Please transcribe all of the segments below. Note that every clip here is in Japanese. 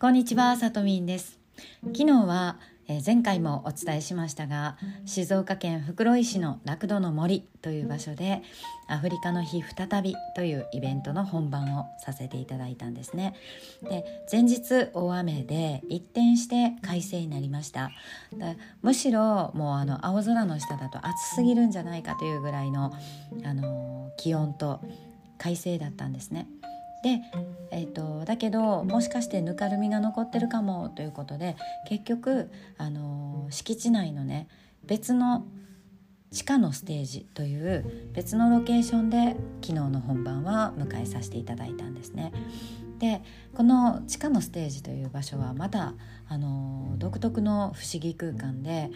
こんにちは、さとみんです。昨日は、えー、前回もお伝えしましたが静岡県袋井市の楽土の森という場所でアフリカの日再びというイベントの本番をさせていただいたんですね。で前日大雨で一転して快晴になりました。むしろもうあの青空の下だと暑すぎるんじゃないかというぐらいの、あの気温と快晴だったんですね。で、えーと、だけどもしかしてぬかるみが残ってるかもということで結局、あのー、敷地内のね別の地下のステージという別のロケーションで昨日の本番は迎えさせていただいたんですね。でこの地下のステージという場所はまだあの独特の不思議空間で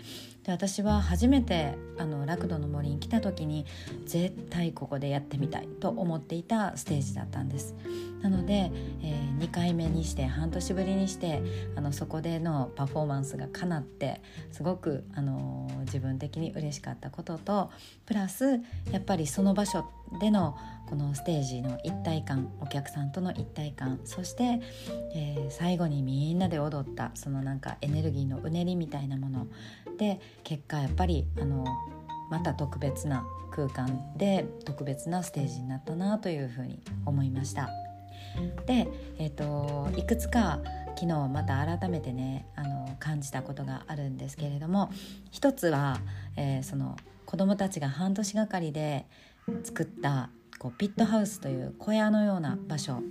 で私は初めてあのラクドの森に来た時に絶対ここでやってみたいと思っていたステージだったんです。なので、えー、2回目にして半年ぶりにしてあのそこでのパフォーマンスがかなってすごくあの自分的に嬉しかったこととプラスやっぱりその場所でのこのステージの一体感お客さんとの一体感そして、えー、最後にみんなで踊ったそのなんかエネルギーのうねりみたいなもの。で結果やっぱりあのまた特別な空間で特別なステージになったなというふうに思いました。で、えーと、いくつか昨日また改めてねあの感じたことがあるんですけれども一つは、えー、その子どもたちが半年がかりで作ったこうピットハウスという小屋のような場所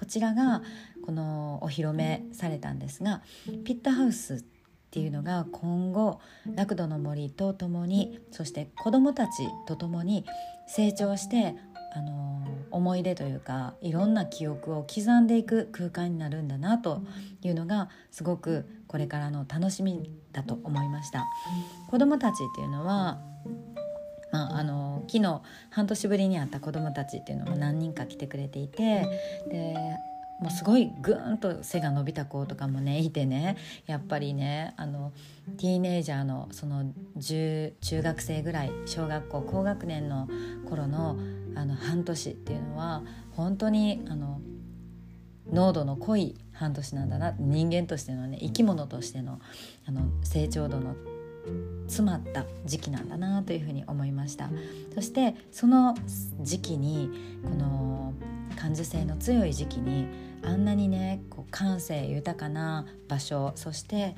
こちらがこのお披露目されたんですがピットハウスっていうのが今後ラクドの森とともにそして子どもたちとともに成長してあの思い出というかいろんな記憶を刻んでいく空間になるんだなというのがすごくこれからの楽しみだと思いました。子どもたちっていうのはまあ、あの昨日半年ぶりに会った子どもたちっていうのも何人か来てくれていてでもうすごいぐーんと背が伸びた子とかもねいてねやっぱりねあのティーネイジャーのその中学生ぐらい小学校高学年の頃のあの半年っていうのは本当にあの濃度の濃い半年なんだな人間としてのね生き物としてのあの成長度の詰まった時期なんだなというふうに思いました。そしてその時期にこの感受性の強い時期にあんなにねこう感性豊かな場所そして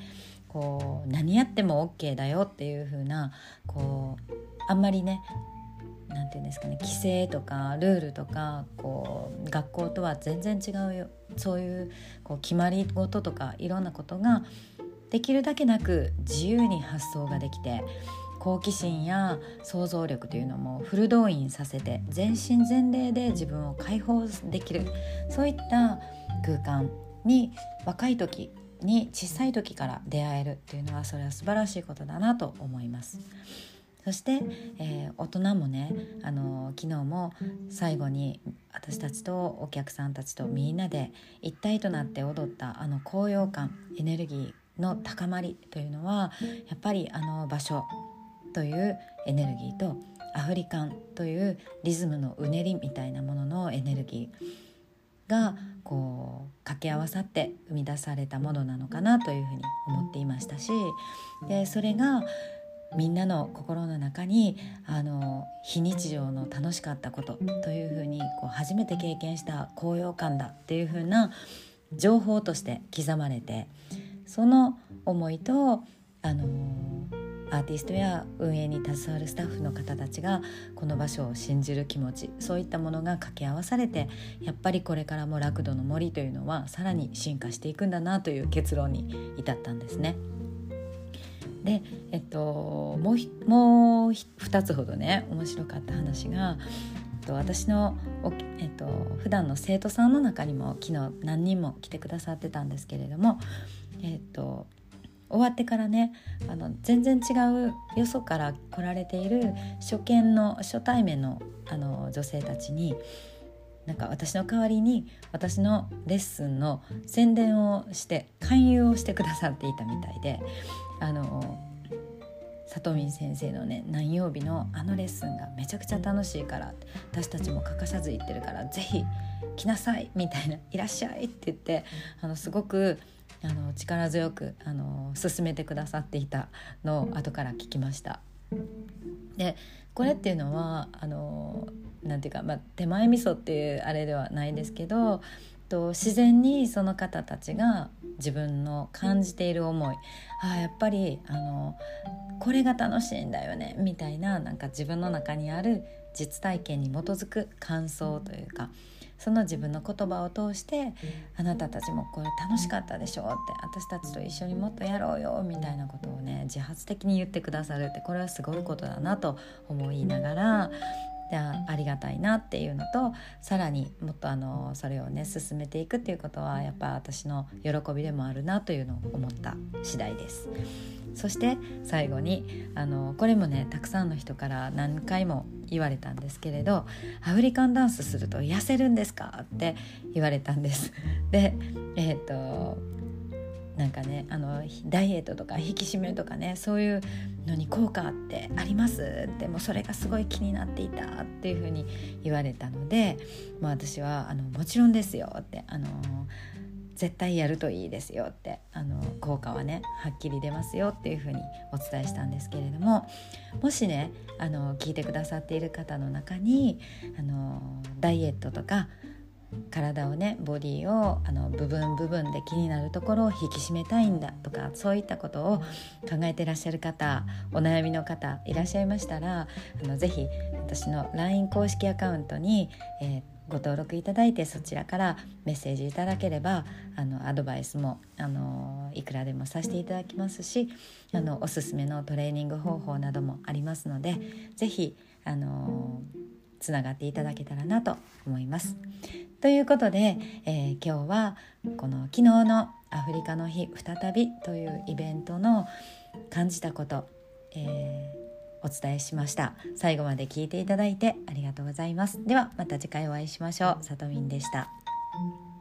こう何やっても OK だよっていう風なこうあんまりね何て言うんですかね規制とかルールとかこう学校とは全然違うよ。そういうこう決まり事とかいろんなことができるだけなく自由に発想ができて好奇心や想像力というのもフル動員させて全身全霊で自分を解放できるそういった空間に若い時に小さい時から出会えるっていうのはそれは素晴らしいことだなと思います。そして、えー、大人もね、あの昨日も最後に私たちとお客さんたちとみんなで一体となって踊ったあの高揚感エネルギーの高まりというのはやっぱりあの場所というエネルギーとアフリカンというリズムのうねりみたいなもののエネルギーがこう掛け合わさって生み出されたものなのかなというふうに思っていましたしでそれがみんなの心の中にあの非日常の楽しかったことというふうにこう初めて経験した高揚感だっていうふうな情報として刻まれてその思いとあのアーティストや運営に携わるスタッフの方たちがこの場所を信じる気持ちそういったものが掛け合わされてやっぱりこれからも楽土の森というのはさらに進化していくんだなという結論に至ったんですね。で、えっと、もうもう2つほどね面白かった話がえっと私のえっと普段の生徒さんの中にも昨日何人も来てくださってたんですけれども、えっと、終わってからねあの全然違うよそから来られている初見の初対面のあの女性たちになんか私の代わりに私のレッスンの宣伝をして勧誘をしてくださっていたみたいであの里見先生のね何曜日のあのレッスンがめちゃくちゃ楽しいから私たちも欠かさず行ってるから是非来なさいみたいな「いらっしゃい」って言ってあのすごくあの力強くあの進めてくださっていたのを後から聞きました。でこれっていうのはあのなんていうか、まあ、手前味噌っていうあれではないですけどと自然にその方たちが自分の感じている思いあやっぱりあのこれが楽しいんだよねみたいななんか自分の中にある実体験に基づく感想というかその自分の言葉を通して「あなたたちもこれ楽しかったでしょ」って「私たちと一緒にもっとやろうよ」みたいなことをね自発的に言ってくださるってこれはすごいことだなと思いながらでありがたいなっていうのとさらにもっとあのそれをね進めていくっていうことはやっぱ私の喜びでもあるなというのを思った次第です。そして最後にあのこれもねたくさんの人から何回も言われたんですけれど「アフリカンダンスすると痩せるんですか?」って言われたんです。でえっ、となんかねあのダイエットとか引き締めとかねそういうのに効果ってあります？ってもそれがすごい気になっていたっていうふうに言われたので、まあ、私はあのもちろんですよってあの絶対やるといいですよってあの効果はねはっきり出ますよっていうふうにお伝えしたんですけれどももしねあの聞いてくださっている方の中にあのダイエットとか体をねボディをあの部分部分で気になるところを引き締めたいんだとかそういったことを考えてらっしゃる方お悩みの方いらっしゃいましたらあのぜひ私の LINE 公式アカウントに、えー、ご登録いただいてそちらからメッセージいただければあのアドバイスもあのいくらでもさせていただきますしあのおすすめのトレーニング方法などもありますのでぜひあのつながっていただけたらなと思います。ということで、えー、今日はこの昨日のアフリカの日再びというイベントの感じたこと、えー、お伝えしました。最後まで聞いていただいてありがとうございます。ではまた次回お会いしましょう。さとみんでした。